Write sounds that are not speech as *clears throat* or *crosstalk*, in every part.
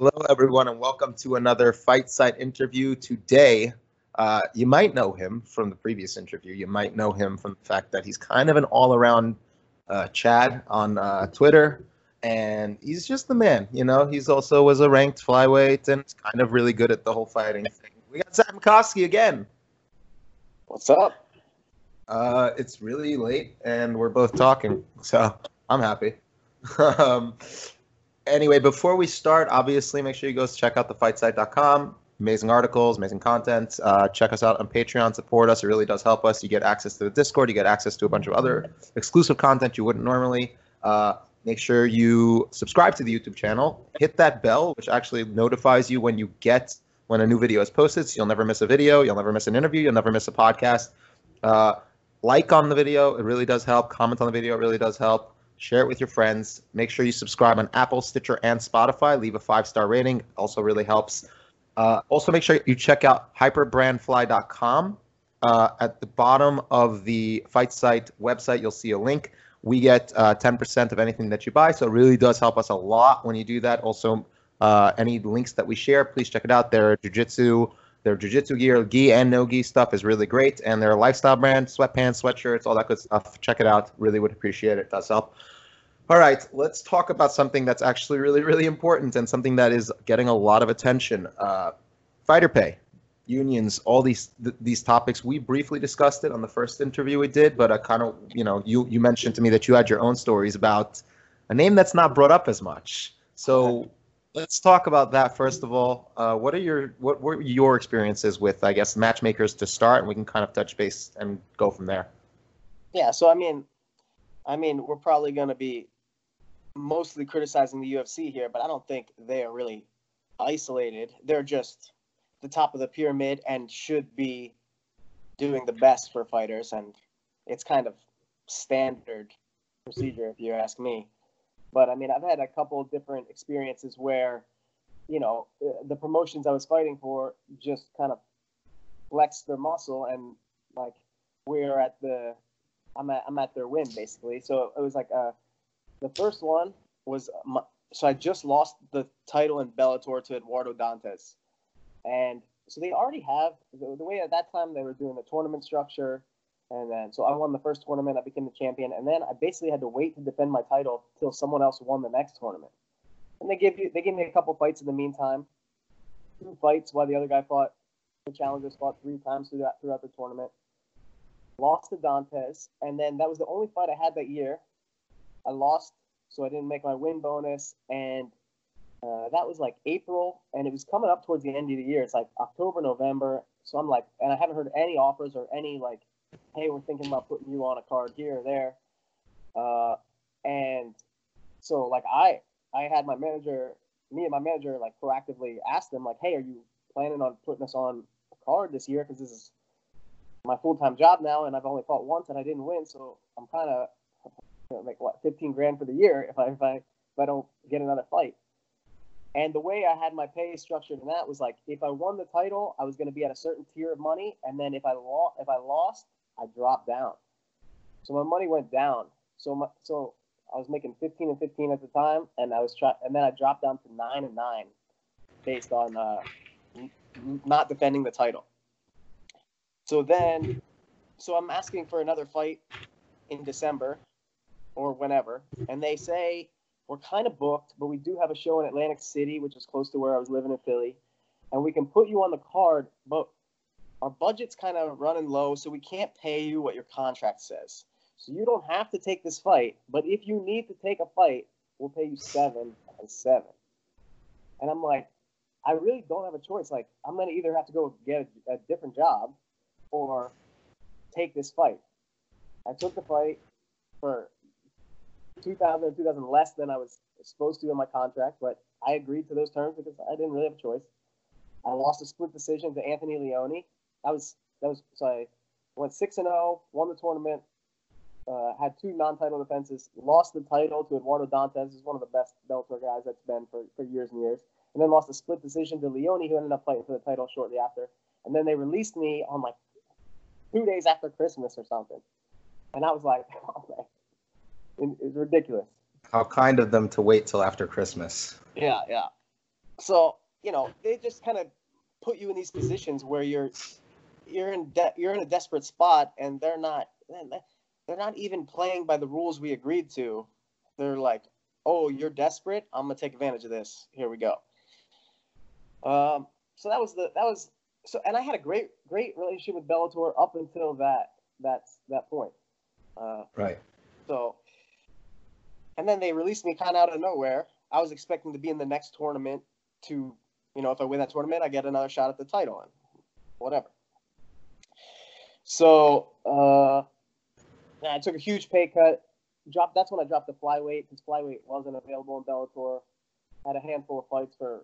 Hello, everyone, and welcome to another Fight Site interview. Today, uh, you might know him from the previous interview. You might know him from the fact that he's kind of an all-around uh, Chad on uh, Twitter, and he's just the man. You know, he's also was a ranked flyweight and kind of really good at the whole fighting thing. We got Zach Makovsky again. What's up? Uh, it's really late, and we're both talking, so I'm happy. *laughs* um, anyway, before we start, obviously, make sure you go check out thefightsite.com. Amazing articles, amazing content. Uh, check us out on Patreon. Support us. It really does help us. You get access to the Discord. You get access to a bunch of other exclusive content you wouldn't normally. Uh, make sure you subscribe to the YouTube channel. Hit that bell, which actually notifies you when you get when a new video is posted. So you'll never miss a video. You'll never miss an interview. You'll never miss a podcast. Uh, like on the video. It really does help. Comment on the video. It really does help share it with your friends. Make sure you subscribe on Apple, Stitcher, and Spotify. Leave a five star rating, also really helps. Uh, also, make sure you check out hyperbrandfly.com. Uh, at the bottom of the Fight Site website, you'll see a link. We get uh, 10% of anything that you buy, so it really does help us a lot when you do that. Also, uh, any links that we share, please check it out. Their jujitsu, their jujitsu gear, gi and no gi stuff is really great, and their lifestyle brand, sweatpants, sweatshirts, all that good stuff. Check it out. Really would appreciate it. does help. All right, let's talk about something that's actually really, really important and something that is getting a lot of attention. Uh, fighter pay, unions, all these th- these topics. We briefly discussed it on the first interview we did, but I kind of, you know, you you mentioned to me that you had your own stories about a name that's not brought up as much. So let's talk about that first of all. Uh, what are your what were your experiences with, I guess, matchmakers to start, and we can kind of touch base and go from there. Yeah, so I mean, I mean, we're probably going to be mostly criticizing the UFC here, but I don't think they are really isolated. They're just the top of the pyramid and should be doing the best for fighters, and it's kind of standard procedure if you ask me. But I mean, I've had a couple different experiences where, you know, the promotions I was fighting for just kind of flexed their muscle, and like we're at the, I'm at I'm at their win basically. So it was like uh, the first one was my, so I just lost the title in Bellator to Eduardo Dantas, and so they already have the, the, way at that time they were doing the tournament structure, and then so I won the first tournament, I became the champion, and then I basically had to wait to defend my title till someone else won the next tournament, and they give you they gave me a couple fights in the meantime, two fights while the other guy fought, the challengers fought three times throughout throughout the tournament, lost to Dantas, and then that was the only fight I had that year I lost, so I didn't make my win bonus, and uh, that was like April, and it was coming up towards the end of the year. It's like October, November. So I'm like, and I haven't heard any offers or any like, hey, we're thinking about putting you on a card here or there. Uh, and so like I, I had my manager, me and my manager like proactively asked them like, hey, are you planning on putting us on a card this year? Because this is my full time job now, and I've only fought once and I didn't win, so I'm kind of you know, make what 15 grand for the year if I if I if I don't get another fight. And the way I had my pay structured in that was like if I won the title, I was going to be at a certain tier of money, and then if I lost, if I lost, I dropped down. So my money went down. So my, so I was making 15 and 15 at the time, and I was trying, and then I dropped down to nine and nine, based on uh, not defending the title. So then, so I'm asking for another fight in December, or whenever, and they say we're kind of booked, but we do have a show in Atlantic City, which is close to where I was living in Philly, and we can put you on the card, but our budget's kind of running low, so we can't pay you what your contract says. So you don't have to take this fight, but if you need to take a fight, we'll pay you seven and seven. And I'm like, I really don't have a choice. Like, I'm gonna either have to go get a, a different job or take this fight. I took the fight for 2000 or 2000 less than I was supposed to in my contract, but I agreed to those terms because I didn't really have a choice. I lost a split decision to Anthony Leone. That was that was so I went six and zero, won the tournament, uh, had two non-title defenses, lost the title to Eduardo Dantas, who's one of the best Bellator guys that's been for, for years and years, and then lost a split decision to Leone, who ended up fighting for the title shortly after. And then they released me on like two days after Christmas or something, and I was like, *laughs* oh, man it's ridiculous. How kind of them to wait till after Christmas. Yeah, yeah. so you know they just kind of put you in these positions where you're you're in de- you're in a desperate spot, and they're not they're not even playing by the rules we agreed to. They're like, oh, you're desperate. I'm gonna take advantage of this. Here we go. Um, so that was the that was so, and I had a great great relationship with Bellator up until that that that point. Uh, right. So, and then they released me kind of out of nowhere. I was expecting to be in the next tournament to, you know, if I win that tournament, I get another shot at the title and whatever. So, uh, I took a huge pay cut. Dropped. That's when I dropped the flyweight because flyweight wasn't available in Bellator. Had a handful of fights for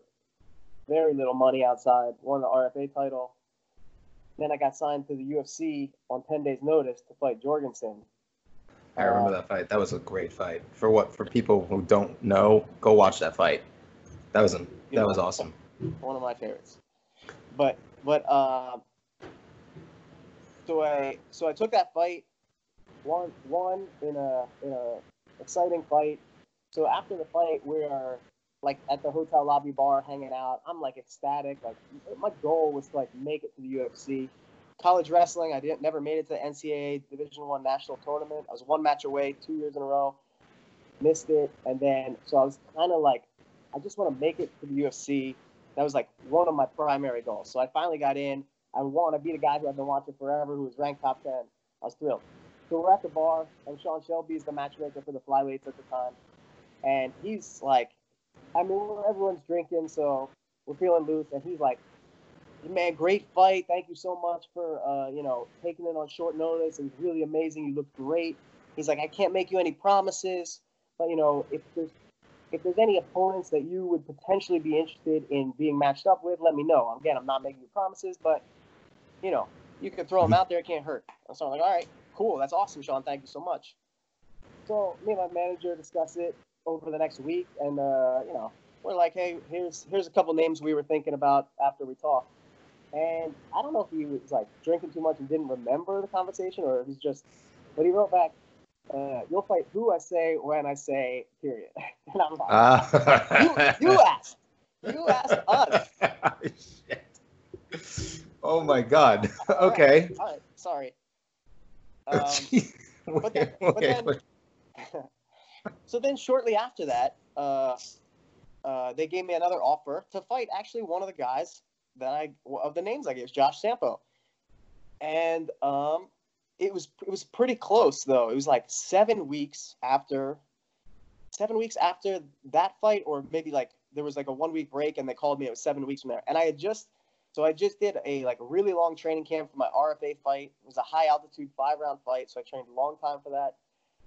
very little money outside. Won the RFA title. Then I got signed to the UFC on 10 days' notice to fight Jorgensen. I remember uh, that fight. That was a great fight. For what? For people who don't know, go watch that fight. That was a, that was awesome. One of my favorites. But but uh, so I so I took that fight one one in a in a exciting fight. So after the fight, we are like at the hotel lobby bar hanging out. I'm like ecstatic. Like my goal was to like make it to the UFC. College wrestling, I didn't never made it to the NCAA Division One national tournament. I was one match away two years in a row. Missed it, and then so I was kind of like, I just want to make it to the UFC. That was like one of my primary goals. So I finally got in. I want to be the guy who I've been watching forever, who was ranked top ten. I was thrilled. So we're at the bar, and Sean Shelby is the matchmaker for the flyweights at the time, and he's like, I mean, everyone's drinking, so we're feeling loose, and he's like, "Man, great fight! Thank you so much for uh, you know taking it on short notice. It was really amazing. You looked great." He's like, "I can't make you any promises, but you know, if there's if there's any opponents that you would potentially be interested in being matched up with, let me know. Again, I'm not making you promises, but you know, you can throw them out there. It can't hurt." So I'm like, "All right, cool. That's awesome, Sean. Thank you so much." So me and my manager discuss it over the next week, and uh, you know, we're like, hey, here's here's a couple names we were thinking about after we talked. And I don't know if he was like drinking too much and didn't remember the conversation, or if he's just. But he wrote back, uh, "You'll fight who I say when I say." Period. *laughs* and I'm like, uh. you, you asked, you asked us. *laughs* oh my God. *laughs* okay. All right. *laughs* All right. Sorry. *laughs* Um, but then, but then so then shortly after that, uh, uh, they gave me another offer to fight actually one of the guys that I of the names I gave, Josh Sampo, and um, it was it was pretty close though. It was like seven weeks after, seven weeks after that fight, or maybe like there was like a one week break, and they called me. It was seven weeks from there, and I had just so I just did a like really long training camp for my RFA fight. It was a high altitude five round fight, so I trained a long time for that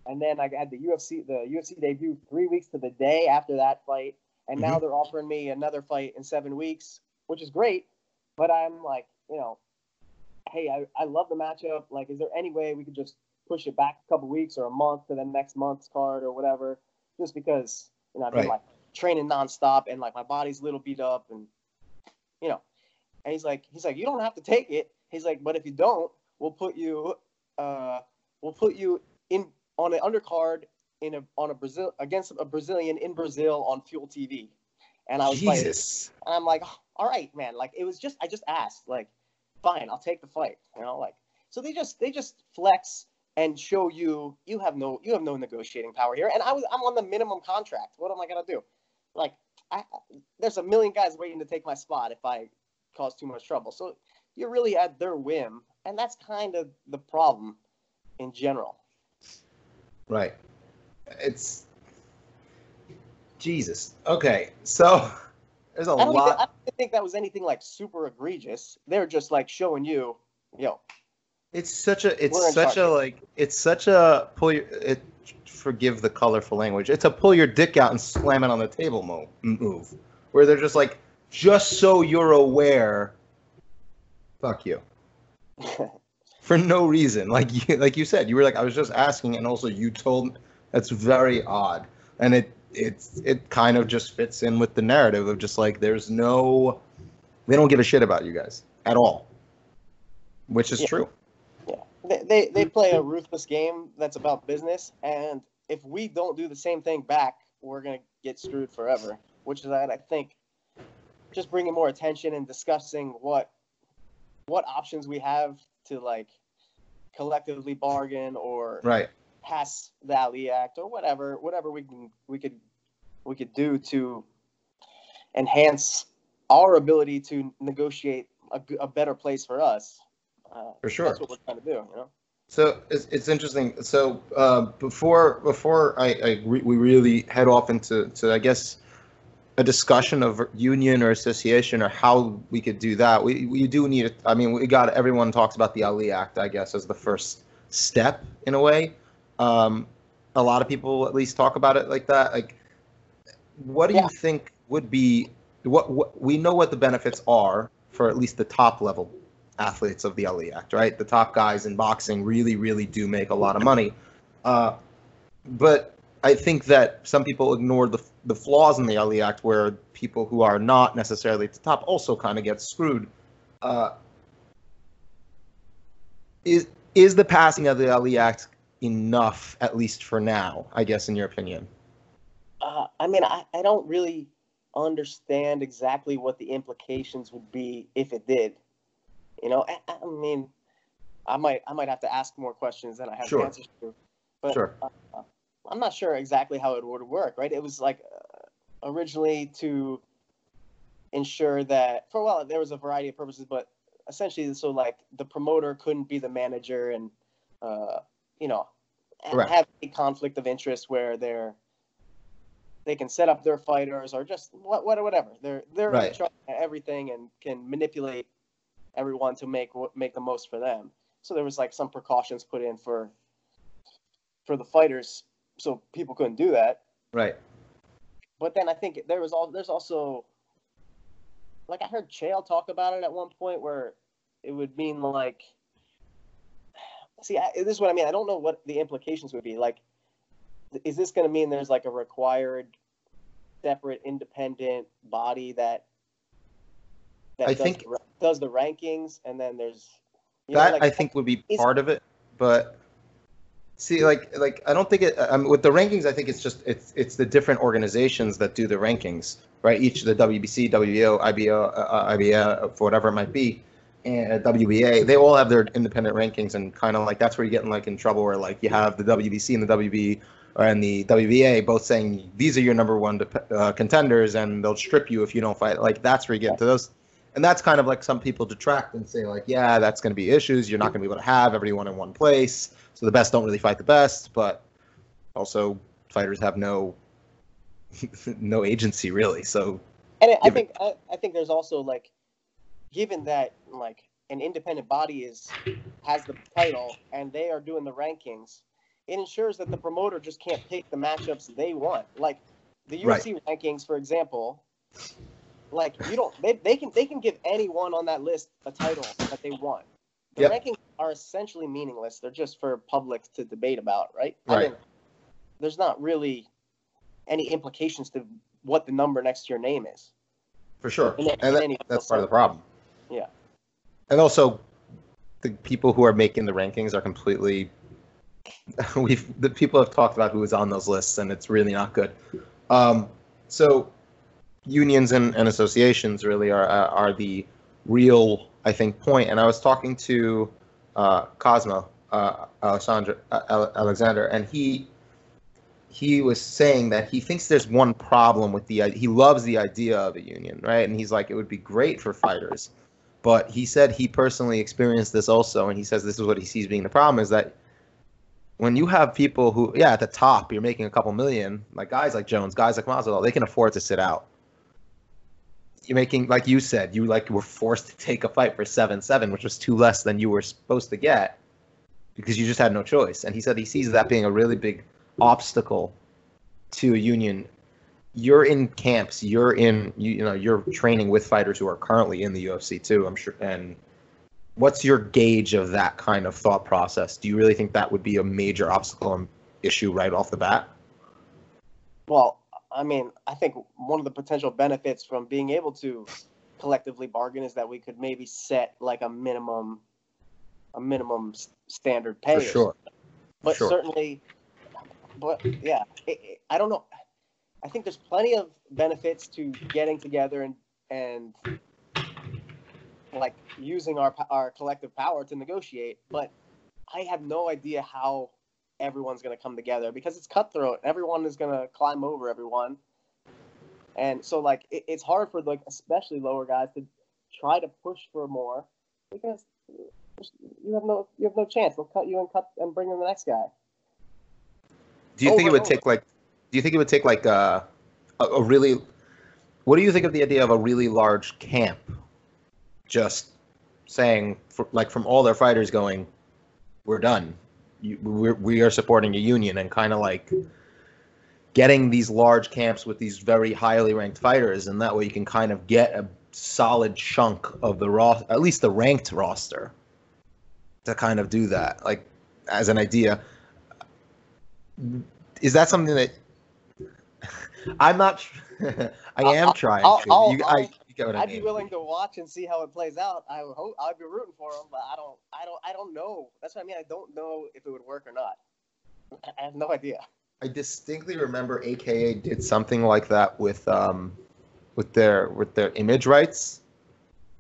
and then I had the UFC the UFC debut three weeks to the day after that fight, and mm-hmm. now they're offering me another fight in seven weeks, which is great. But I'm like, you know, hey, I, I love the matchup. Like, is there any way we could just push it back a couple weeks or a month to the next month's card or whatever? Just because you know I've been like training nonstop and like my body's a little beat up and you know. And he's like, he's like, you don't have to take it. He's like, but if you don't, we'll put you, uh, we'll put you in on an undercard in a on a Brazil against a Brazilian in Brazil on Fuel TV, and I was Jesus. like, and I'm like, oh, all right, man. Like it was just I just asked, like, fine, I'll take the fight. You know, like so they just they just flex and show you you have no you have no negotiating power here. And I was I'm on the minimum contract. What am I gonna do? Like I, there's a million guys waiting to take my spot if I cause too much trouble. So you're really at their whim, and that's kind of the problem in general. Right. It's Jesus. Okay, so *laughs* there's a I lot. Even, I don't think that was anything like super egregious. They're just like showing you, yo. It's such a. It's such a like. It's such a pull your. It, forgive the colorful language. It's a pull your dick out and slam it on the table move. Move, where they're just like, just so you're aware. Fuck you. *laughs* for no reason. Like you, like you said, you were like, I was just asking, and also you told. That's very odd, and it it's it kind of just fits in with the narrative of just like there's no, they don't give a shit about you guys at all, which is yeah. true. Yeah, they, they they play a ruthless game that's about business, and if we don't do the same thing back, we're gonna get screwed forever. Which is that I think just bringing more attention and discussing what what options we have to like collectively bargain or Right. pass the Ali Act or whatever whatever we can we could we could do to enhance our ability to negotiate a, a better place for us. Uh, For sure. That's what we're trying to do. You know. So it's, it's interesting. So uh, before before I, I re- we really head off into to I guess a discussion of union or association or how we could do that, we we do need. I mean, we got everyone talks about the Ali Act, I guess, as the first step in a way. Um, a lot of people at least talk about it like that. Like, what do Yeah. you think would be what, what we know what the benefits are for at least the top level athletes of the Ali Act, right? The top guys in boxing really, really do make a lot of money. Uh, but I think that some people ignore the, the flaws in the Ali Act where people who are not necessarily at the top also kind of get screwed. Uh, is, is the passing of the Ali Act enough, at least for now, I guess, in your opinion? Uh, I mean, I, I don't really understand exactly what the implications would be if it did. You know, I, I mean, I might I might have to ask more questions than I have Sure. answers to. But Sure. uh, I'm not sure exactly how it would work. Right? It was like originally to ensure that for a while there was a variety of purposes, but essentially, so like the promoter couldn't be the manager, and uh, you know, have a conflict of interest where they're they can set up their fighters or just what, what whatever. They're they're in Right. charge of everything and can manipulate everyone to make what make the most for them. So there was like some precautions put in for for the fighters, so people couldn't do that. Right. But then I think there was all there's also like I heard Chael talk about it at one point where it would mean like see I, this is what I mean. I don't know what the implications would be. Like, is this going to mean there's like a required separate independent body that that I does, think- the does the rankings and then there's you know, that like, I think would be part of it, but see, like, like I don't think it. Um, with the rankings, I think it's just it's it's the different organizations that do the rankings, right? Each the WBC, WBO, IBO, uh, IBA, for whatever it might be, and WBA, they all have their independent rankings, and kind of like that's where you get in like in trouble, where like you have the WBC and the WB and the WBA both saying these are your number one uh, contenders, and they'll strip you if you don't fight. Like that's where you get into those and that's kind of like some people detract and say like yeah that's going to be issues you're not going to be able to have everyone in one place so the best don't really fight the best but also fighters have no *laughs* no agency really so And I- I think I, I think there's also like, given that like an independent body is has the title and they are doing the rankings, it ensures that the promoter just can't pick the matchups they want. Like the Right. UFC rankings, for example, like you don't they, they can they can give anyone on that list a title that they want. The Yep. rankings are essentially meaningless. They're just for public to debate about, right? Right. I mean, there's not really any implications to what the number next to your name is. for sure and that- that's part of the problem Yeah. and also the people who are making the rankings are completely *laughs* we've the people have talked about who is on those lists and it's really not good um, so unions and, and associations really are are are the real I think point. And I was talking to uh, Cosmo uh, Alexander uh, Alexander, and he he was saying that he thinks there's one problem with the he loves the idea of a union, right? And he's like it would be great for fighters, but he said he personally experienced this also, and he says this is what he sees being the problem is that when you have people who, yeah, at the top, you're making a couple million, like guys like Jones, guys like Masvidal, they can afford to sit out. You're making, like you said, you like were forced to take a fight for seven seven, which was two less than you were supposed to get, because you just had no choice. And he said he sees that being a really big obstacle to a union. You're in camps, you're in, you, you know, you're training with fighters who are currently in the UFC too. I'm sure, and what's your gauge of that kind of thought process? Do you really think that would be a major obstacle and issue right off the bat? Well, I mean, I think one of the potential benefits from being able to collectively bargain is that we could maybe set like a minimum, a minimum s- standard pay. For sure. but sure. certainly, but yeah, it, it- I don't know. I think there's plenty of benefits to getting together and and like using our our collective power to negotiate. But I have no idea how everyone's going to come together because it's cutthroat. Everyone is going to climb over everyone, and so like it, it's hard for like especially lower guys to try to push for more because you have no you have no chance. They'll cut you and cut and bring in the next guy. Do you think it would take like? Do you think it would take like a, a, a really? What do you think of the idea of a really large camp? Just saying, for, like from all their fighters going, we're done. You, we're, we are supporting a union and kind of like getting these large camps with these very highly ranked fighters, and that way you can kind of get a solid chunk of the raw, at least the ranked roster, to kind of do that. Like as an idea, is that something that *laughs* I'm not? *laughs* I am I'll- trying I'll- to. I'll- you, I, you what I I'd be willing to watch and see how it plays out. I would hope I'd be rooting for him, but I don't, I don't, I don't know. That's what I mean. I don't know if it would work or not. I have no idea. I distinctly remember AKA did something like that with um with their with their image rights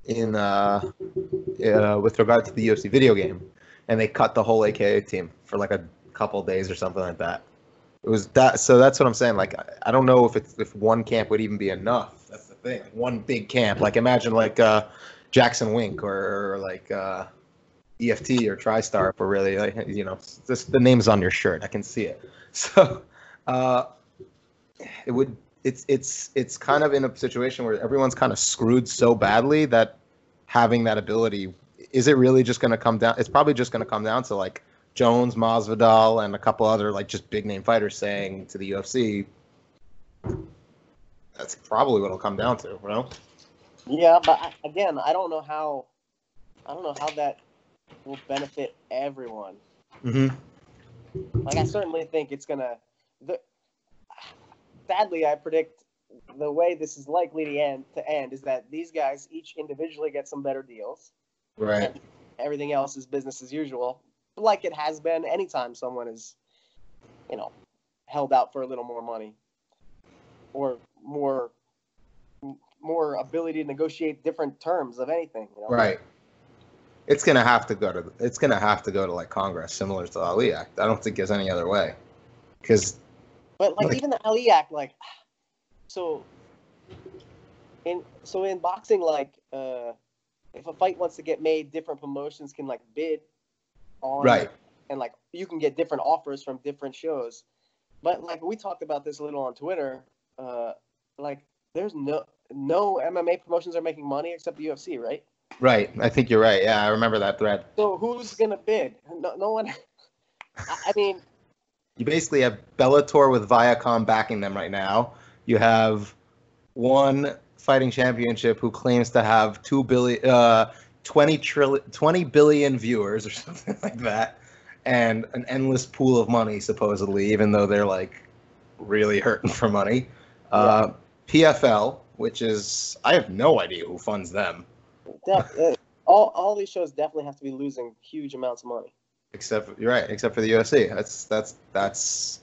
in uh, uh with regard to the UFC video game, and they cut the whole AKA team for like a couple days or something like that. It was that. So that's what I'm saying. Like I, I don't know if it's if one camp would even be enough. Thing. One big camp. Like imagine like uh Jackson Wink or, or like uh EFT or TriStar for really like you know just the name's on your shirt. I can see it. *laughs* So uh it would it's it's it's kind of in a situation where everyone's kind of screwed so badly that having that ability is it really just going to come down it's probably just going to come down to like Jones, Masvidal and a couple other like just big name fighters saying to the UFC that's probably what it'll come down to, you know? Yeah, but I, again, I don't know how, I don't know how that will benefit everyone. Mm-hmm. Like I certainly think it's gonna. The, sadly, I predict the way this is likely to end to end is that these guys each individually get some better deals. Right. Everything else is business as usual, like it has been anytime someone is, you know, held out for a little more money, or more, more ability to negotiate different terms of anything. You know? Right. It's gonna have to go to it's gonna have to go to like Congress, similar to the Ali Act. I don't think there's any other way, because But like Like- even the Ali Act, like so in so in boxing, like uh if a fight wants to get made, different promotions can like bid on right, and like you can get different offers from different shows. But like we talked about this a little on Twitter, uh like there's no no MMA promotions are making money except the UFC, right? right. I think you're right. Yeah, I remember that thread. So who's gonna bid? No, no one. *laughs* I mean, You basically have Bellator with Viacom backing them right now. You have one fighting championship who claims to have two billion, uh, 20 trillion, 20 billion viewers or *laughs* something like that, and an endless pool of money supposedly, even though they're like really hurting for money. Uh, PFL, which is I have no idea who funds them, def- *laughs* uh, all all these shows definitely have to be losing huge amounts of money. except you're right, except for the UFC. That's that's that's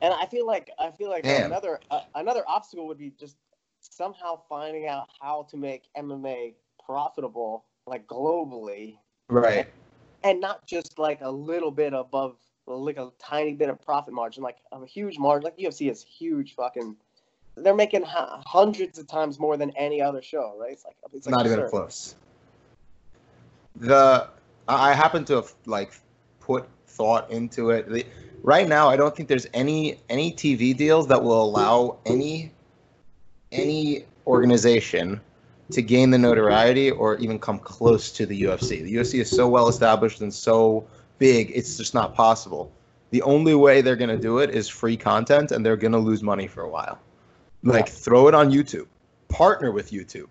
And I feel like I feel like Damn. another uh, another obstacle would be just somehow finding out how to make MMA profitable, like globally, right. and not just like a little bit above, like a tiny bit of profit margin, like a huge margin. Like UFC is huge, fucking. They're making hundreds of times more than any other show, right? It's like it's like not even close. The I I happen to have like put thought into it. The, right now, I don't think there's any any TV deals that will allow any any organization to gain the notoriety or even come close to the UFC. The UFC is so well established and so big, it's just not possible. The only way they're going to do it is free content and they're going to lose money for a while. Like Yeah. throw it on YouTube. Partner with YouTube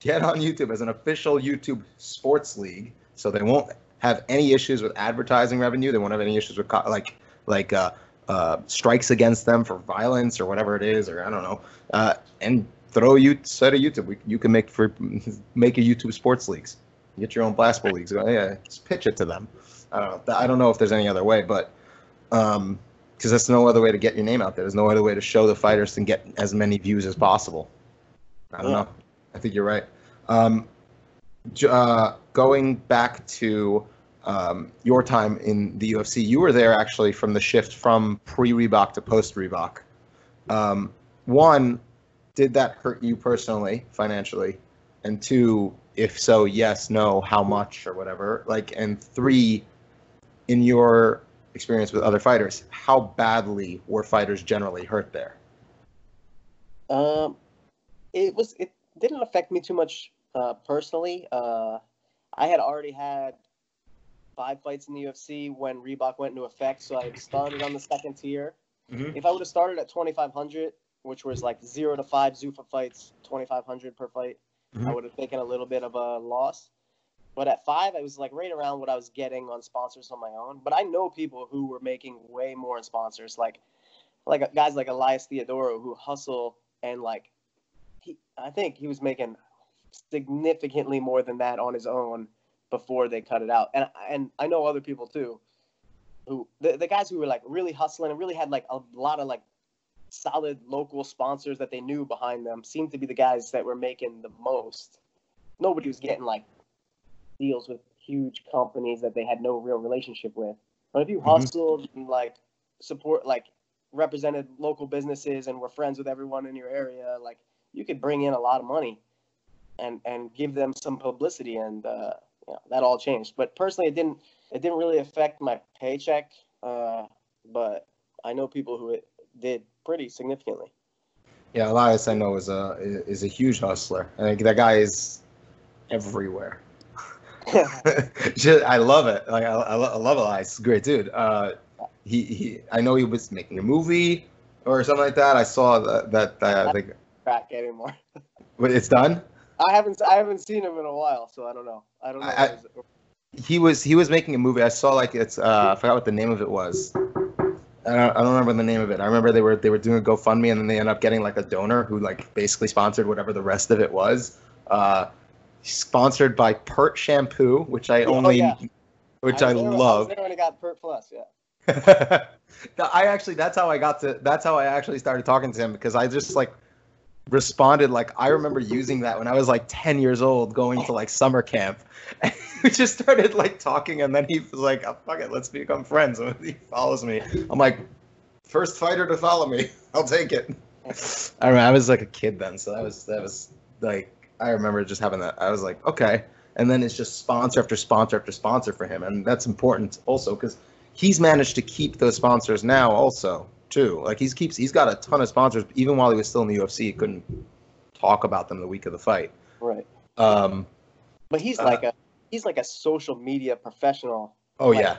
get on YouTube as an official YouTube sports league, so they won't have any issues with advertising revenue. They won't have any issues with co- like like uh, uh, strikes against them for violence or whatever it is, or I don't know. Uh, and throw you set a YouTube. We, you can make for *laughs* make a YouTube sports leagues. Get your own basketball leagues. Go, yeah, just pitch it to them. I don't know. I don't know if there's any other way, but um, because there's no other way to get your name out there. There's no other way to show the fighters and get as many views as possible. I don't Yeah. know. I think you're right. Um, uh, going back to um, your time in the UFC, you were there actually from the shift from pre Reebok to post Reebok. Um, one, did that hurt you personally, financially? And two, if so, yes, no, how much or whatever. Like, and three, in your experience with other fighters, how badly were fighters generally hurt there? Um, it was it didn't affect me too much uh, personally. Uh, I had already had five fights in the UFC when Reebok went into effect, so I started on the second tier. Mm-hmm. If I would have started at 2,500, which was like zero to five Zuffa fights, 2,500 per fight, mm-hmm. I would have taken a little bit of a loss. But at five, I was like right around what I was getting on sponsors on my own. But I know people who were making way more in sponsors, like like guys like Elias Theodoro who hustle and like he, I think he was making significantly more than that on his own before they cut it out. And and I know other people too, who the, the guys who were like really hustling and really had like a lot of like solid local sponsors that they knew behind them seemed to be the guys that were making the most. Nobody was getting like deals with huge companies that they had no real relationship with. But if you mm-hmm. hustled and like support like represented local businesses and were friends with everyone in your area, like you could bring in a lot of money and and give them some publicity and uh, you know, that all changed. But personally, it didn't it didn't really affect my paycheck. Uh, but I know people who it did pretty significantly. Yeah, Elias I know is a is a huge hustler. I think that guy is everywhere. *laughs* Just, I love it. Like I, I love Elias. Great dude. Uh, he, he I know he was making a movie or something like that. I saw that that uh, the, track anymore. *laughs* but it's done. I haven't I haven't seen him in a while, so I don't know. I don't know. I, he was he was making a movie. I saw like it's uh, I forgot what the name of it was. I don't, I don't remember the name of it. I remember they were they were doing a GoFundMe and then they ended up getting like a donor who like basically sponsored whatever the rest of it was. Uh, sponsored by Pert Shampoo, which I oh, only, oh, yeah. which I, I love. I got Pert Plus, yeah. *laughs* I actually that's how I got to that's how I actually started talking to him because I just like responded like I remember using that when I was like 10 years old going to like summer camp. And *laughs* we just started like talking and then he was like, oh, fuck it, let's become friends. And he follows me. I'm like, first fighter to follow me. *laughs* I'll take it. I remember I was like a kid then, so that was that was like I remember just having that. I was like, okay. And then it's just sponsor after sponsor after sponsor for him. And that's important also because he's managed to keep those sponsors now also too. Like he's keeps he's got a ton of sponsors. Even while he was still in the UFC, he couldn't talk about them the week of the fight. Right. Um, but he's uh, like a he's like a social media professional. Oh like,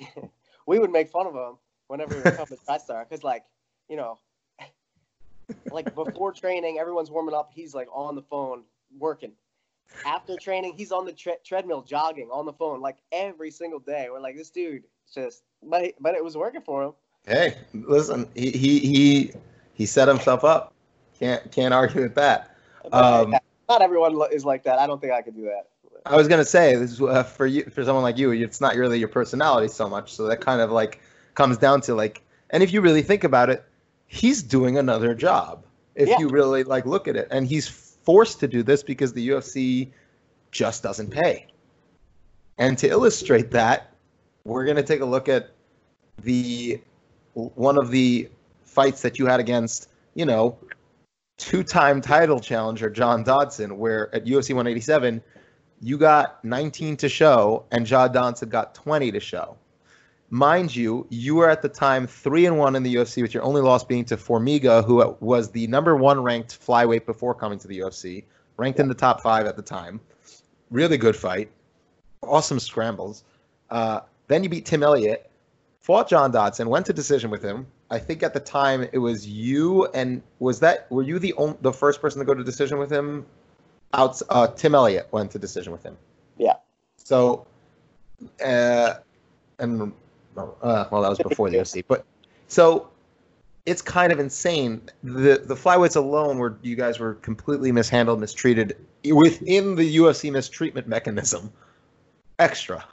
yeah. *laughs* we would make fun of him whenever we were coming to TriStar because like you know, *laughs* like before training, everyone's warming up. He's like on the phone working. After training, he's on the tre- treadmill jogging on the phone like every single day. We're like, this dude just, but but it was working for him. Hey, listen, he he he, he set himself up. Can't can't argue with that. Um, not everyone is like that. I don't think I could do that. I was gonna say this is, uh, for you for someone like you. It's not really your personality so much. So that kind of like comes down to like, and if you really think about it, he's doing another job. If yeah. you really like look at it, and he's forced to do this because the UFC just doesn't pay. And to illustrate that, we're gonna take a look at the one of the fights that you had against, you know, two-time title challenger John Dodson, where at UFC 187 you got 19 to show and John Dodson got 20 to show. Mind you, you were at the time three and one in the UFC, with your only loss being to Formiga, who was the number one ranked flyweight before coming to the UFC, ranked in the top five at the time. Really good fight, awesome scrambles. Uh, then you beat Tim Elliott, fought John Dodson, went to decision with him. I think at the time it was you and was that were you the only, the first person to go to decision with him? Out uh, Tim Elliott went to decision with him. Yeah. So, uh, and uh, well that was before the UFC, but so it's kind of insane. The the flyweights alone were you guys were completely mishandled, mistreated within the UFC mistreatment mechanism. Extra,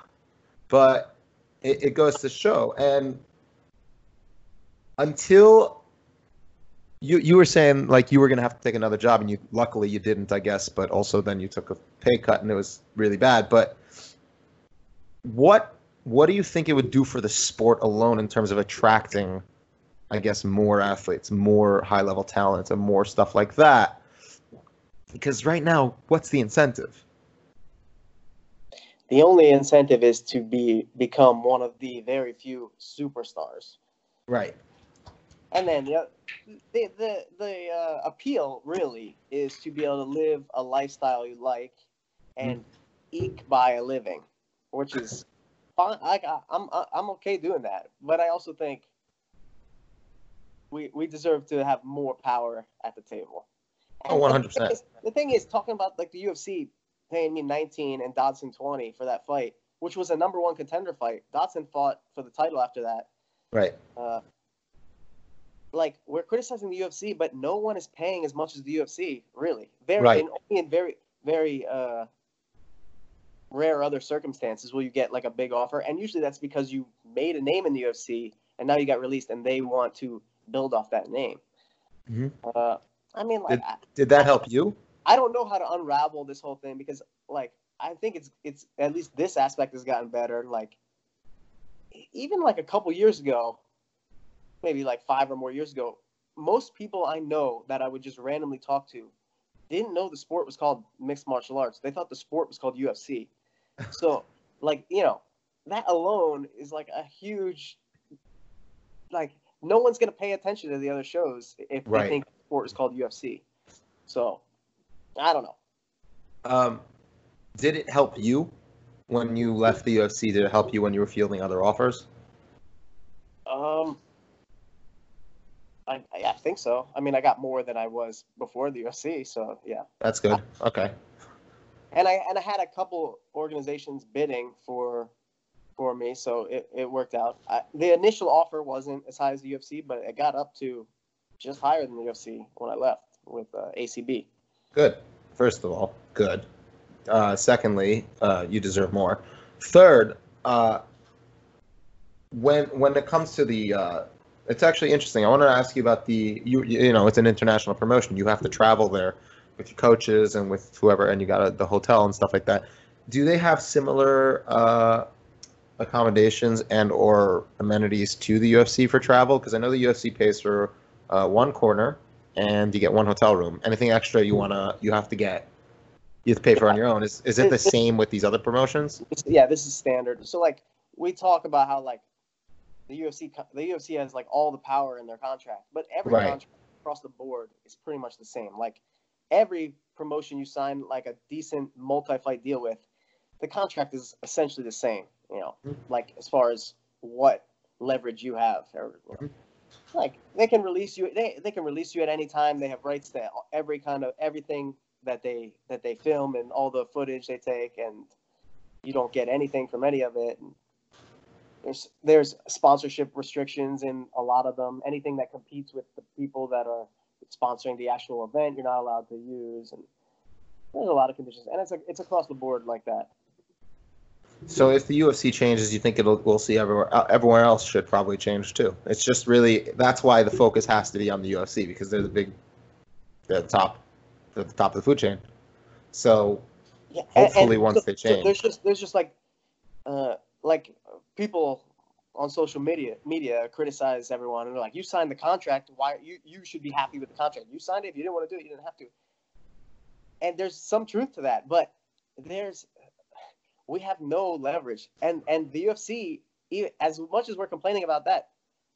but it, it goes to show. And until you you were saying like you were gonna have to take another job, and you luckily you didn't, I guess. But also then you took a pay cut, and it was really bad. But what what do you think it would do for the sport alone in terms of attracting, I guess, more athletes, more high level talents, and more stuff like that? Because right now, what's the incentive? The only incentive is to be become one of the very few superstars. Right. And then the the the, the uh, appeal really is to be able to live a lifestyle you like and mm. eke by a living, which is fine. I, I'm I'm okay doing that, but I also think we we deserve to have more power at the table. Oh, 100 percent. The thing is, talking about like the UFC paying me 19 and Dodson 20 for that fight, which was a number one contender fight. Dodson fought for the title after that. Right. Uh, like we're criticizing the UFC, but no one is paying as much as the UFC. Really, very right. in, only in very very uh, rare other circumstances will you get like a big offer, and usually that's because you made a name in the UFC and now you got released, and they want to build off that name. Mm-hmm. Uh, I mean, like, did, did that help you? I don't know how to unravel this whole thing because, like, I think it's it's at least this aspect has gotten better. Like, even like a couple years ago, maybe like five or more years ago, most people I know that I would just randomly talk to didn't know the sport was called mixed martial arts. They thought the sport was called UFC. So, like, you know, that alone is like a huge, like, no one's going to pay attention to the other shows if right. they think the sport is called UFC. So, I don't know. Um, did it help you when you left the UFC? Did it help you when you were fielding other offers? Um, I, I think so. I mean, I got more than I was before the UFC, so yeah. That's good. Okay. And I and I had a couple organizations bidding for for me, so it, it worked out. I, the initial offer wasn't as high as the UFC, but it got up to just higher than the UFC when I left with uh, ACB. Good. First of all, good. Uh, secondly, uh, you deserve more. Third, uh, when when it comes to the uh, it's actually interesting. I want to ask you about the you you know it's an international promotion. You have to travel there with your coaches and with whoever, and you got a, the hotel and stuff like that. Do they have similar uh, accommodations and or amenities to the UFC for travel? Because I know the UFC pays for uh, one corner and you get one hotel room. Anything extra you wanna you have to get you have to pay for on your own. Is is it the same with these other promotions? Yeah, this is standard. So like we talk about how like the UFC the UFC has like all the power in their contract, but every right. contract across the board is pretty much the same. Like every promotion you sign like a decent multi-fight deal with, the contract is essentially the same. You know, mm-hmm. like as far as what leverage you have, or, you know, mm-hmm. like they can release you. They they can release you at any time. They have rights to every kind of everything that they that they film and all the footage they take, and you don't get anything from any of it. And, there's there's sponsorship restrictions in a lot of them. Anything that competes with the people that are sponsoring the actual event, you're not allowed to use, and there's a lot of conditions, and it's a, it's across the board like that. So if the UFC changes, you think it'll we'll see everywhere uh, everywhere else should probably change too. It's just really that's why the focus has to be on the UFC because they're the big, the top, the top of the food chain. So yeah, hopefully and, and once so, they change, so there's just there's just like, uh, like people on social media media criticize everyone and they're like, "You signed the contract. Why you you should be happy with the contract? You signed it. If you didn't want to do it, you didn't have to." And there's some truth to that, but there's we have no leverage, and and the UFC, as much as we're complaining about that,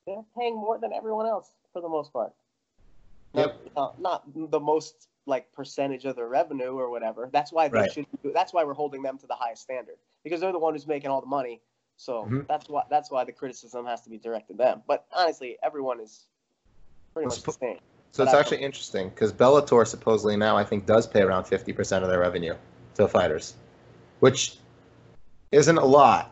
they're paying more than everyone else for the most part. Yep. Not, not the most like percentage of their revenue or whatever. That's why they right. should. That's why we're holding them to the highest standard because they're the one who's making all the money so mm-hmm. that's why that's why the criticism has to be directed them. But honestly, everyone is pretty much the same. So but it's actually interesting because Bellator supposedly now I think does pay around fifty percent of their revenue to fighters, which isn't a lot,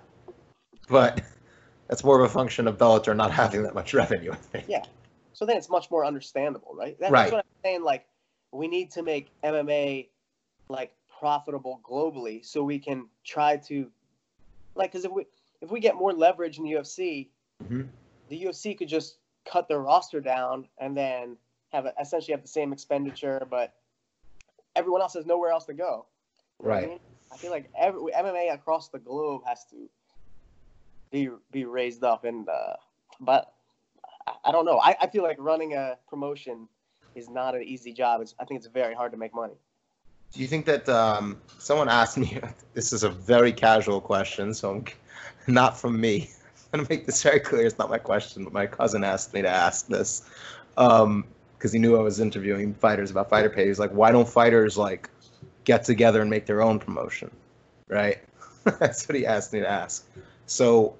but *laughs* that's more of a function of Bellator not *laughs* having that much revenue. I think. Yeah. So then it's much more understandable, right? That's right. what I'm saying. Like we need to make MMA like profitable globally, so we can try to like because if we if we get more leverage in the UFC, mm-hmm. the UFC could just cut their roster down and then have a, essentially have the same expenditure, but everyone else has nowhere else to go. You what I Right. mean? I feel like every MMA across the globe has to be be raised up, and uh, but I, I don't know. I, I feel like running a promotion is not an easy job. It's, I think it's very hard to make money. Do you think that um, someone asked me? *laughs* This is a very casual question, so I'm, *laughs* not from me. I'm *laughs* gonna make this very clear. It's not my question, but my cousin asked me to ask this because he knew I was interviewing fighters about fighter pay. He's like, "Why don't fighters like get together and make their own promotion?" Right? That's what he asked me to ask. So,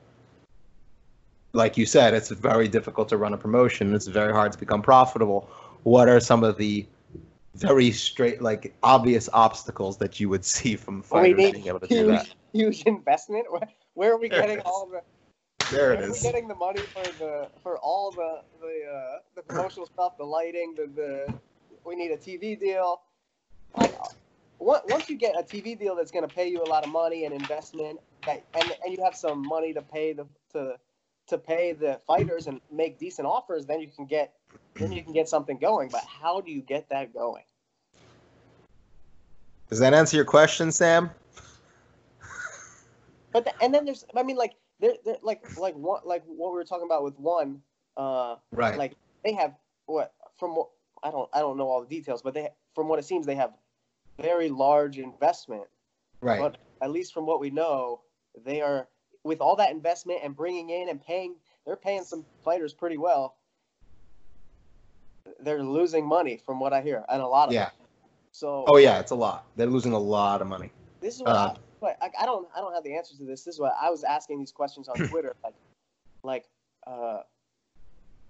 like you said, it's very difficult to run a promotion. It's very hard to become profitable. What are some of the very straight, like obvious obstacles that you would *laughs* see from fighters being able to do that? huge, huge investment. Where, where are we There getting all the? There it is. We getting the money for the for all the the uh, the promotional stuff, the lighting, the the. We need a TV deal. Like, once you get a TV deal that's going to pay you a lot of money and investment, that, and and you have some money to pay the to to pay the fighters and make decent offers, then you can get then you can get something going. But how do you get that going? Does that answer your question, Sam? But the, and then there's I mean like there there like like what like what we were talking about with one uh Right. like they have what from what I don't I don't know all the details, but they from what it seems they have very large investment. right. But at least from what we know, they are with all that investment and bringing in and paying. They're paying some fighters pretty well. They're losing money from what I hear, and a lot of Yeah. So Oh yeah, it's a lot. They're losing a lot of money. this is what Uh, I, I, don't I don't have the answers to this. This is what I was asking these questions on *clears throat* Twitter, like like uh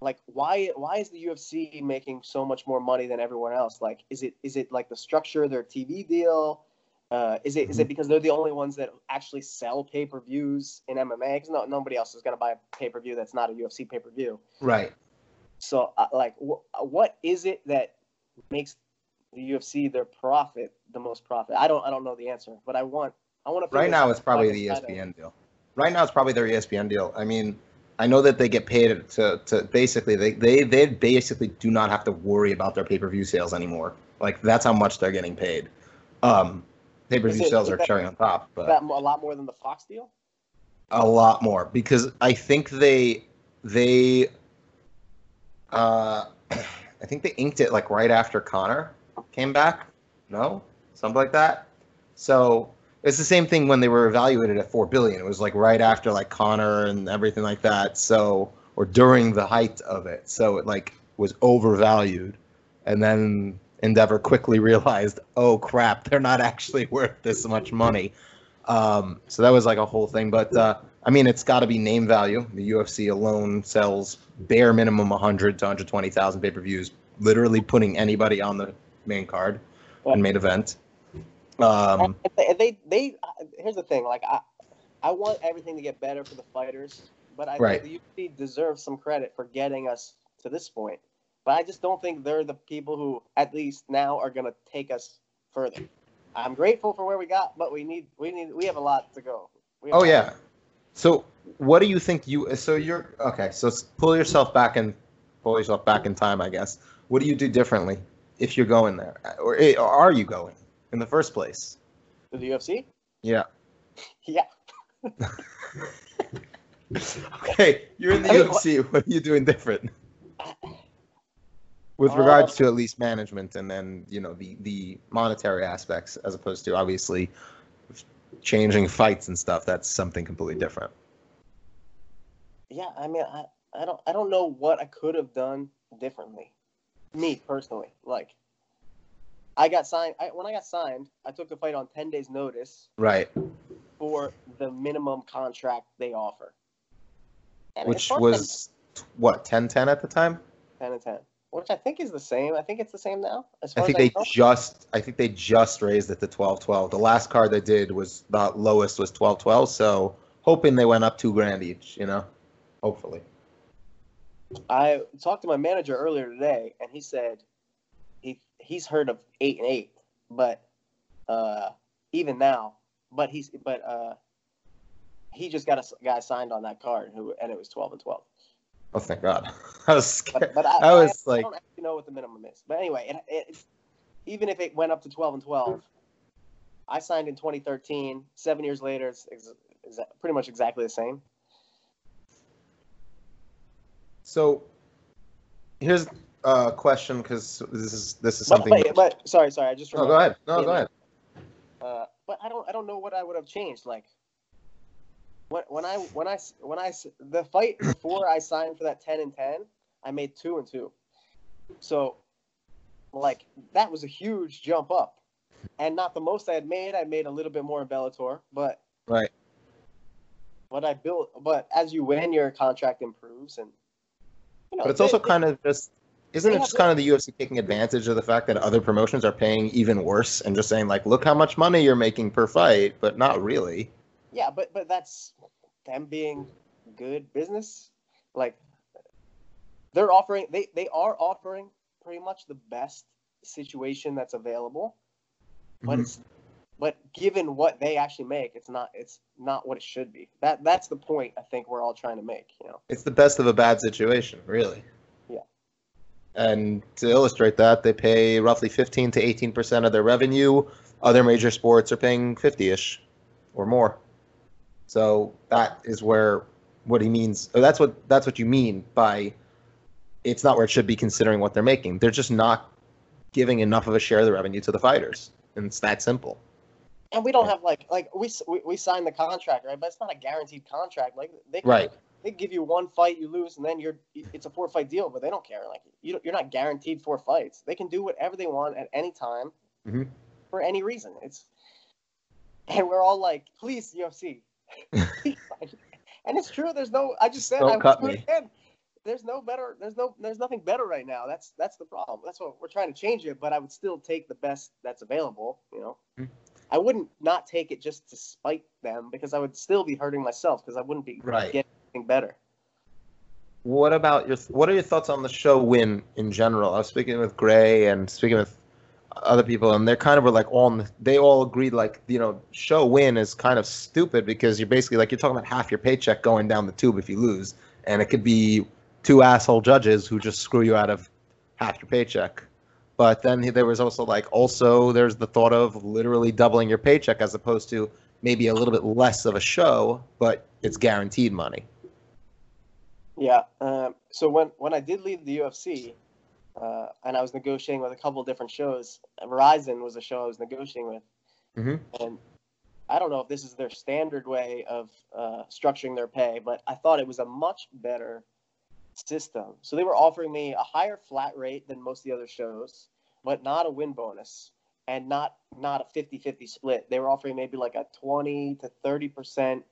like why why is the UFC making so much more money than everyone else? Like is it is it like the structure of their TV deal? Uh, is it is it because they're the only ones that actually sell pay per views in MMA? Because no, nobody else is going to buy a pay per view that's not a UFC pay per view. Right. So, uh, like, wh- what is it that makes the UFC their profit the most profit? I don't I don't know the answer, but I want I want to. Right now, it's probably the ESPN deal. Right now, it's probably their ESPN deal. I mean, I know that they get paid to, to basically they, they they basically do not have to worry about their pay per view sales anymore. Like that's how much they're getting paid. Um, pay per view sales are that- cherry on top, but that a lot more than the Fox deal. a lot more because I think they they uh *clears throat* I think they inked it like right after Conor came back. No, something like that. So it's the same thing when they were evaluated at four billion. It was like right after like Conor and everything like that. So or during the height of it. So it like was overvalued, and then Endeavor quickly *laughs* realized, oh crap, they're not actually *laughs* worth this much money. Um, so that was like a whole thing. But uh, I mean, it's got to be name value. The UFC alone sells bare minimum 100 to 120,000 pay per views, literally putting anybody on the main card and main event. Um, they, they they here's the thing. Like I I want everything to get better for the fighters, but I Right. think the UFC deserves some credit for getting us to this point. But I just don't think they're the people who, at least now, are going to take us further. I'm grateful for where we got, but we need we need we have a lot to go. Oh yeah. So what do you think you? So you're okay. So pull yourself back and pull yourself back in time, I guess. What do you do differently if you're going there, or, eh, or are you going in the first place? To the UFC. Yeah. *laughs* Yeah. *laughs* Okay, you're in the I mean, UFC. What are you doing different? With Uh, regards to at least management and then you know the the monetary aspects, as opposed to obviously changing fights and stuff. That's something completely different. Yeah, I mean, I, I don't I don't know what I could have done differently. Me personally, like, I got signed. I, when I got signed, I took the fight on ten days' notice Right. for the minimum contract they offer, and Which was what 10-10 at the time. ten and ten, which I think is the same. I think it's the same now. As I think they know. just I think they just raised it to 12-12. The last card they did was the lowest was 12-12. So hoping they went up two grand each. You know, hopefully. I talked to my manager earlier today, and he said he he's heard of eight and eight, but uh, even now, but he's but uh, he just got a guy signed on that card who and it was twelve and twelve. Oh thank God. *laughs* I was scared. But, but I, I was I, like- I don't actually know what the minimum is. But anyway, it, it, even if it went up to 12 and 12, I signed in 2013. Seven years later, it's ex- exa- pretty much exactly the same. So here's a question because this is this is something. but, but sorry, sorry, I just no, go ahead. No, go ahead. Uh, but I don't I don't know what I would have changed. Like when I, when I when I the fight before I signed for that 10 and 10, I made two and two. So like that was a huge jump up, and not the most I had made. I made a little bit more in Bellator, but Right. But I built. But as you win, your contract improves, and you know. But it's they- also they- kind of just isn't it just kind of the UFC taking advantage of the fact that other promotions are paying even worse and just saying like, look how much money you're making per fight, but not really. Yeah, but but that's them being good business. Like they're offering they they are offering pretty much the best situation that's available. But Mhm. it's but given what they actually make, it's not it's not what it should be. That that's the point I think we're all trying to make, you know. It's the best of a bad situation, really. Yeah. And to illustrate that, they pay roughly 15 to 18 percent of their revenue. Other major sports are paying 50ish or more. So that is where what he means. Or that's what that's what you mean by it's not where it should be considering what they're making. They're just not giving enough of a share of the revenue to the fighters, and it's that simple. And we don't have like like we we, we signed the contract, right? But it's not a guaranteed contract. Like they can- Right. they give you one fight, you lose, and then you're it's a four fight deal. But they don't care. Like you don't- you're not guaranteed four fights. They can do whatever they want at any time Mhm. for any reason. It's and we're all like, please UFC. *laughs* and it's true. There's no. I just said Don't I cut me. again. There's no better. There's no. There's nothing better right now. That's that's the problem. That's what we're trying to change it. But I would still take the best that's available. You know. Mhm. I wouldn't not take it just to spite them because I would still be hurting myself because I wouldn't be Right. getting anything better. What about your? What are your thoughts on the show win in general? I was speaking with Gray and speaking with other people, and they're kind of were like all they all agreed like you know show win is kind of stupid because you're basically like you're talking about half your paycheck going down the tube if you lose, and it could be two asshole judges who just screw you out of half your paycheck. But then there was also like also there's the thought of literally doubling your paycheck as opposed to maybe a little bit less of a show, but it's guaranteed money. Yeah. Um, so when when I did leave the UFC, uh, and I was negotiating with a couple of different shows, Verizon was a show I was negotiating with, Mhm. and I don't know if this is their standard way of uh, structuring their pay, but I thought it was a much better system. So they were offering me a higher flat rate than most of the other shows, but not a win bonus and not not a 50-50 split. They were offering maybe like a 20 to 30%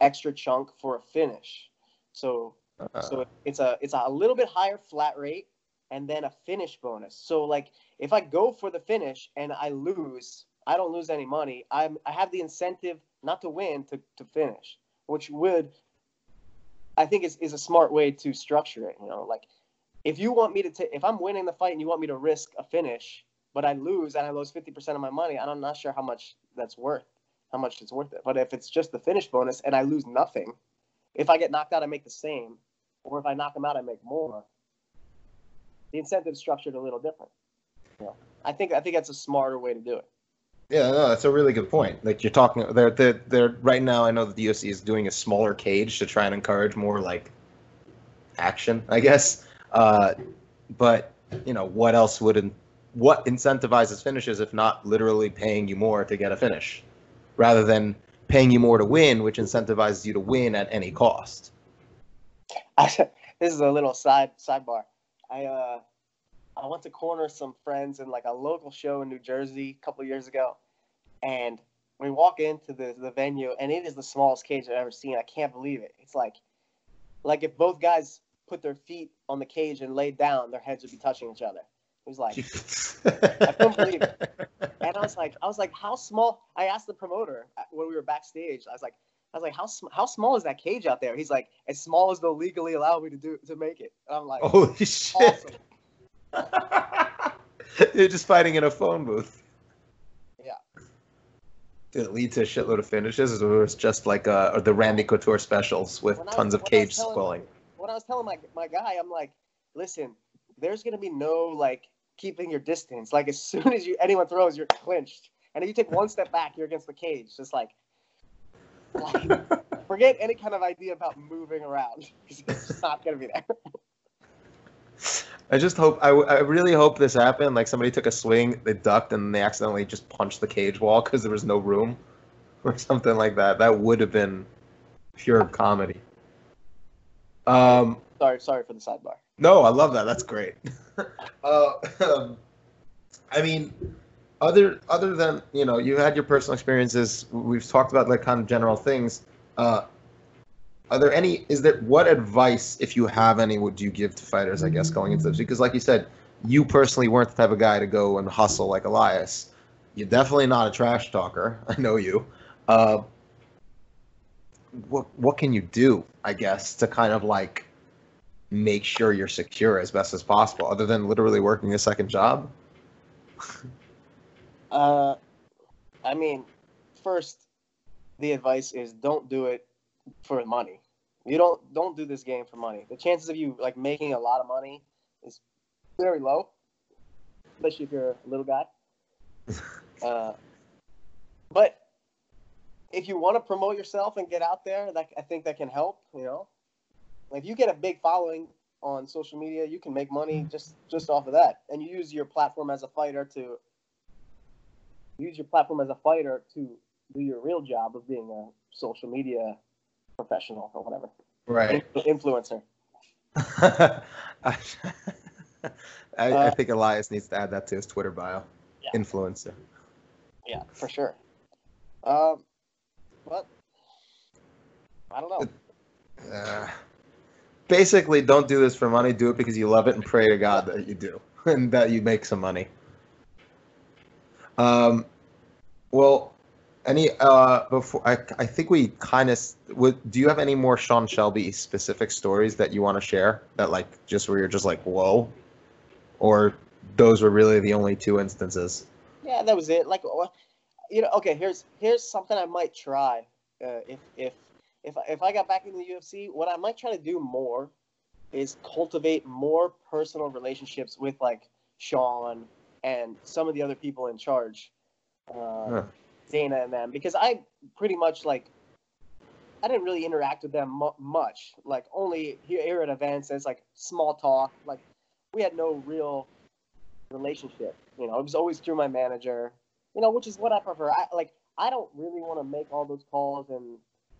extra chunk for a finish. So Uh, so it's a it's a little bit higher flat rate and then a finish bonus. So like if I go for the finish and I lose, I don't lose any money. I'm I have the incentive not to win to, to finish, which would I think is, is a smart way to structure it. You know, like if you want me to take if I'm winning the fight and you want me to risk a finish, but I lose and I lose fifty percent of my money, I'm not sure how much that's worth, how much it's worth it. But if it's just the finish bonus and I lose nothing, if I get knocked out, I make the same, or if I knock them out, I make more. The incentive's structured a little different. You know, I think I think that's a smarter way to do it. Yeah, no, that's a really good point. Like you're talking, they're they're, they're right now. I know that the UFC is doing a smaller cage to try and encourage more like action, I guess. Uh, but you know, what else would in, what incentivizes finishes if not literally paying you more to get a finish, rather than paying you more to win, which incentivizes you to win at any cost. I, *laughs* this is a little side sidebar. I uh, I went to corner some friends in like a local show in New Jersey a couple years ago, and we walk into the the venue, and it is the smallest cage I've ever seen. I can't believe it. It's like like if both guys put their feet on the cage and laid down, their heads would be touching each other. It was like, I couldn't believe it. *laughs* and I was like, I was like, how small? I asked the promoter uh, when we were backstage. I was like, I was like, how sm- how small is that cage out there? He's like, as small as they'll legally allow me to do to make it. And I'm like, Holy shit! awesome. *laughs* You're just fighting in a phone booth. Yeah. Did it lead to a shitload of finishes, or was it just like uh, or the Randy Couture specials with When was- tons of cage squalling? When I was telling my my guy, I'm like, listen, there's gonna be no like keeping your distance. Like as soon as you anyone throws, you're clinched, and if you take one step back, you're against the cage. Just like, *laughs* like forget any kind of idea about moving around. *laughs* It's not gonna be there. I just hope I, I really hope this happened. Like somebody took a swing, they ducked, and they accidentally just punched the cage wall because there was no room, *laughs* or something like that. That would have been pure comedy. Um, Sorry, sorry for the sidebar. no, I love that. That's great. uh, um, I mean, other other than you know, you had your personal experiences. We've talked about like kind of general things. Uh, are there any? Is there what advice, if you have any, would you give to fighters? I guess going into this because, like you said, you personally weren't the type of guy to go and hustle like Elias. You're definitely not a trash talker. *laughs* I know you. Uh, what what can you do? I guess to kind of like make sure you're secure as best as possible, other than literally working a second job. *laughs* Uh, I mean, first, the advice is don't do it for money. You don't don't do this game for money. The chances of you like making a lot of money is very low, especially if you're a little guy. *laughs* Uh, but if you want to promote yourself and get out there, that I think that can help. You know, like if you get a big following on social media, you can make money just just off of that, and you use your platform as a fighter to use your platform as a fighter to do your real job of being a social media professional or whatever Right. influencer. *laughs* I, I, I Uh, think Elias needs to add that to his Twitter bio. Yeah. Influencer. Yeah, for sure. Um, but I don't know. Uh, basically, don't do this for money. Do it because you love it and pray to God that you do *laughs* and that you make some money. Um, well, any uh before I I think we kind of would. Do you have any more Sean Shelby specific stories that you want to share that like just where you're just like whoa, or those were really the only two instances? Yeah, that was it. Like, you know, okay. Here's here's something I might try. Uh, if if if if I got back into the UFC, what I might try to do more is cultivate more personal relationships with like Sean and some of the other people in charge, uh, Huh. Dana and them, because I pretty much like I didn't really interact with them mu- much. Like only here, at events, it's like small talk. Like we had no real relationship. You know, it was always through my manager. You know, which is what I prefer. I like. I don't really want to make all those calls and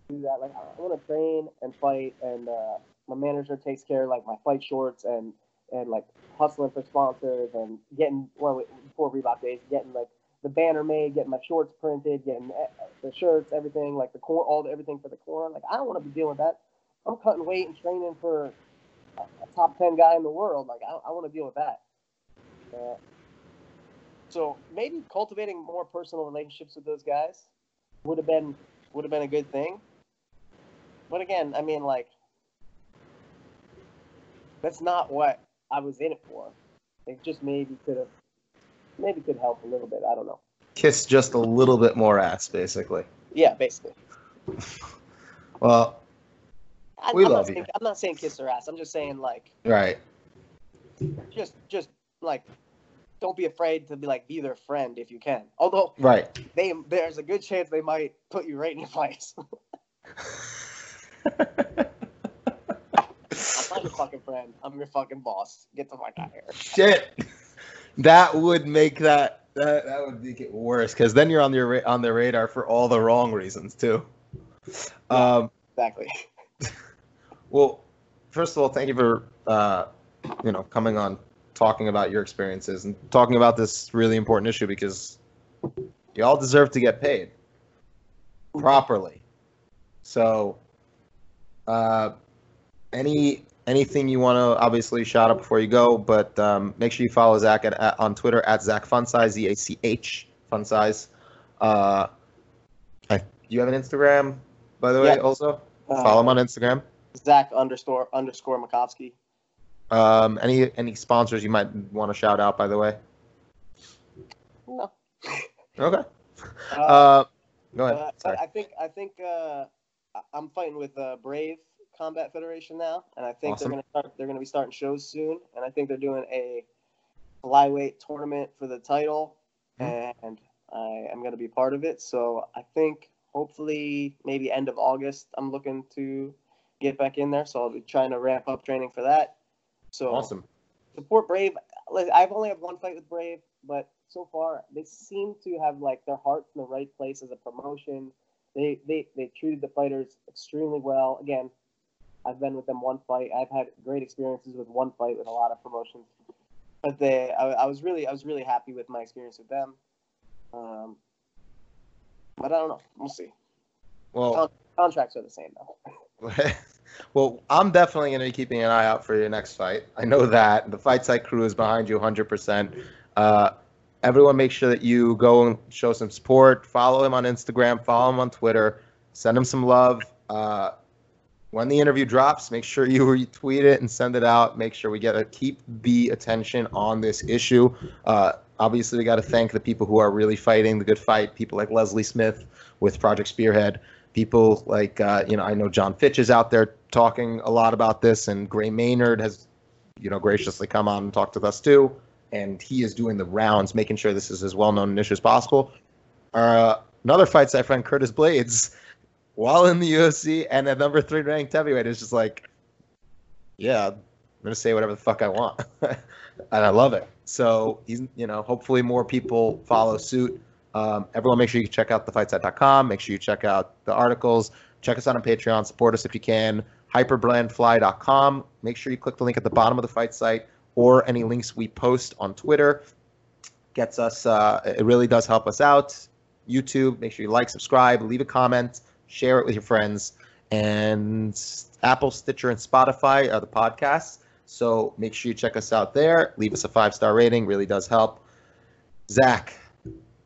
do that. Like, I want to train and fight, and uh, my manager takes care of like my fight shorts and and like hustling for sponsors and getting well before Reebok days, getting like the banner made, getting my shorts printed, getting eh, the shirts, everything like the core, all the everything for the core. Like, I don't want to be dealing with that. I'm cutting weight and training for a, a top ten guy in the world. Like, I, I want to deal with that. Uh, so maybe cultivating more personal relationships with those guys would have been would have been a good thing. But again, I mean, like that's not what I was in it for. It just maybe could have maybe could help a little bit. I don't know. Kiss just a little bit more ass, basically. Yeah, basically. *laughs* Well, I, We I'm love not you. saying, I'm not saying kiss their ass. I'm just saying like right. just just like don't be afraid to be like be their friend if you can. Although Right. they there's a good chance they might put you right in your place. *laughs* *laughs* Your fucking friend. I'm your fucking boss. Get the fuck out of here. Shit. That would make that that, that would make it worse because then you're on your on their radar for all the wrong reasons too. Um, Exactly. *laughs* well, first of all, thank you for uh, you know coming on, talking about your experiences and talking about this really important issue because you all deserve to get paid properly. So, uh, any anything you want to obviously shout out before you go, but um, make sure you follow Zach at, at, on Twitter at Zach Funsize Z A C H Funsize. Uh, I, do you have an Instagram, by the way? Also, follow him on Instagram. Zach underscore underscore Makovsky. Um, any any sponsors you might want to shout out, by the way? No. Okay. Uh, Uh, go ahead. uh, Sorry. I think I think uh, I'm fighting with uh, Brave Combat Federation now, and I think Awesome. they're gonna start. They're gonna be starting shows soon, and I think they're doing a flyweight tournament for the title, hmm. and I am gonna be part of it. So I think hopefully maybe end of August, I'm looking to get back in there. So I'll be trying to ramp up training for that. So Awesome. support Brave. I've only had one fight with Brave, but so far they seem to have like their hearts in the right place as a promotion. They they they treated the fighters extremely well. Again, I've been with them one fight. I've had great experiences with one fight with a lot of promotions, but they I, I was really I was really happy with my experience with them. Um, but I don't know. We'll see. Well, Contracts are the same though. *laughs* well, I'm definitely going to be keeping an eye out for your next fight. I know that the Fight Site crew is behind you 100%. Uh, everyone, make sure that you go and show some support. Follow him on Instagram. Follow him on Twitter. Send him some love. Uh, when the interview drops, make sure you *laughs* retweet it and send it out. Make sure we get to keep the attention on this issue. Uh, obviously, we got to thank the people who are really fighting the good fight. People like Leslie Smith with Project Spearhead people like uh, you know I know Jon Fitch is out there talking a lot about this, and Gray Maynard has you know graciously come on and talked with us too, and he is doing the rounds, making sure this is as well known an issue as possible. Uh, another fight site friend Curtis Blaydes, while in the UFC and a number three ranked heavyweight, is just like, yeah, I'm gonna say whatever the fuck I want, *laughs* and I love it. So he's you know hopefully more people follow suit. Um, everyone, make sure you check out thefightsite.com. Make sure you check out the articles. Check us out on Patreon. Support us if you can. Hyperblendfly.com. Make sure you click the link at the bottom of the fight site or any links we post on Twitter. Gets us. Uh, it really does help us out. YouTube. Make sure you like, subscribe, leave a comment, share it with your friends, and Apple, Stitcher, and Spotify are the podcasts. So make sure you check us out there. Leave us a five star rating. Really does help. Zach,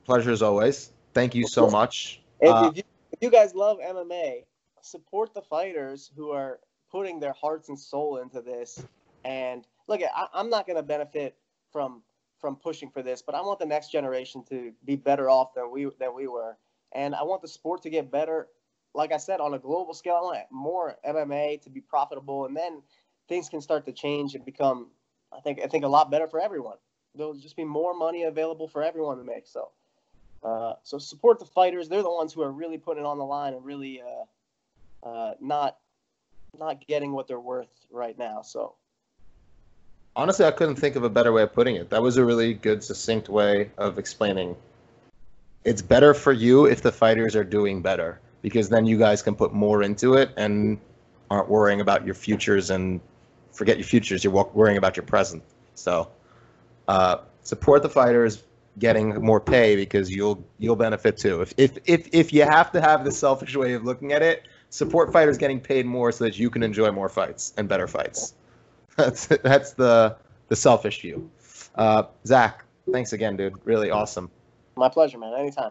pleasure as always. Thank you so much. If, Uh, if, you, if you guys love MMA, support the fighters who are putting their hearts and soul into this. And look, I, I'm not going to benefit from from pushing for this, but I want the next generation to be better off than we than we were. And I want the sport to get better. Like I said, on a global scale, I want more MMA to be profitable, and then things can start to change and become, I think, I think a lot better for everyone. There'll just be more money available for everyone to make. So. Uh, so support the fighters. They're the ones who are really putting it on the line and really uh, uh, not not getting what they're worth right now. So honestly, I couldn't think of a better way of putting it. That was a really good, succinct way of explaining. It's better for you if the fighters are doing better because then you guys can put more into it and aren't worrying about your futures and forget your futures. You're worrying about your present. So uh, support the fighters getting more pay because you'll you'll benefit too. If if if if you have to have the selfish way of looking at it, support fighters getting paid more so that you can enjoy more fights and better fights. *laughs* That's that's the the selfish view. Uh, Zach, thanks again, dude. Really awesome. my pleasure, man. Anytime.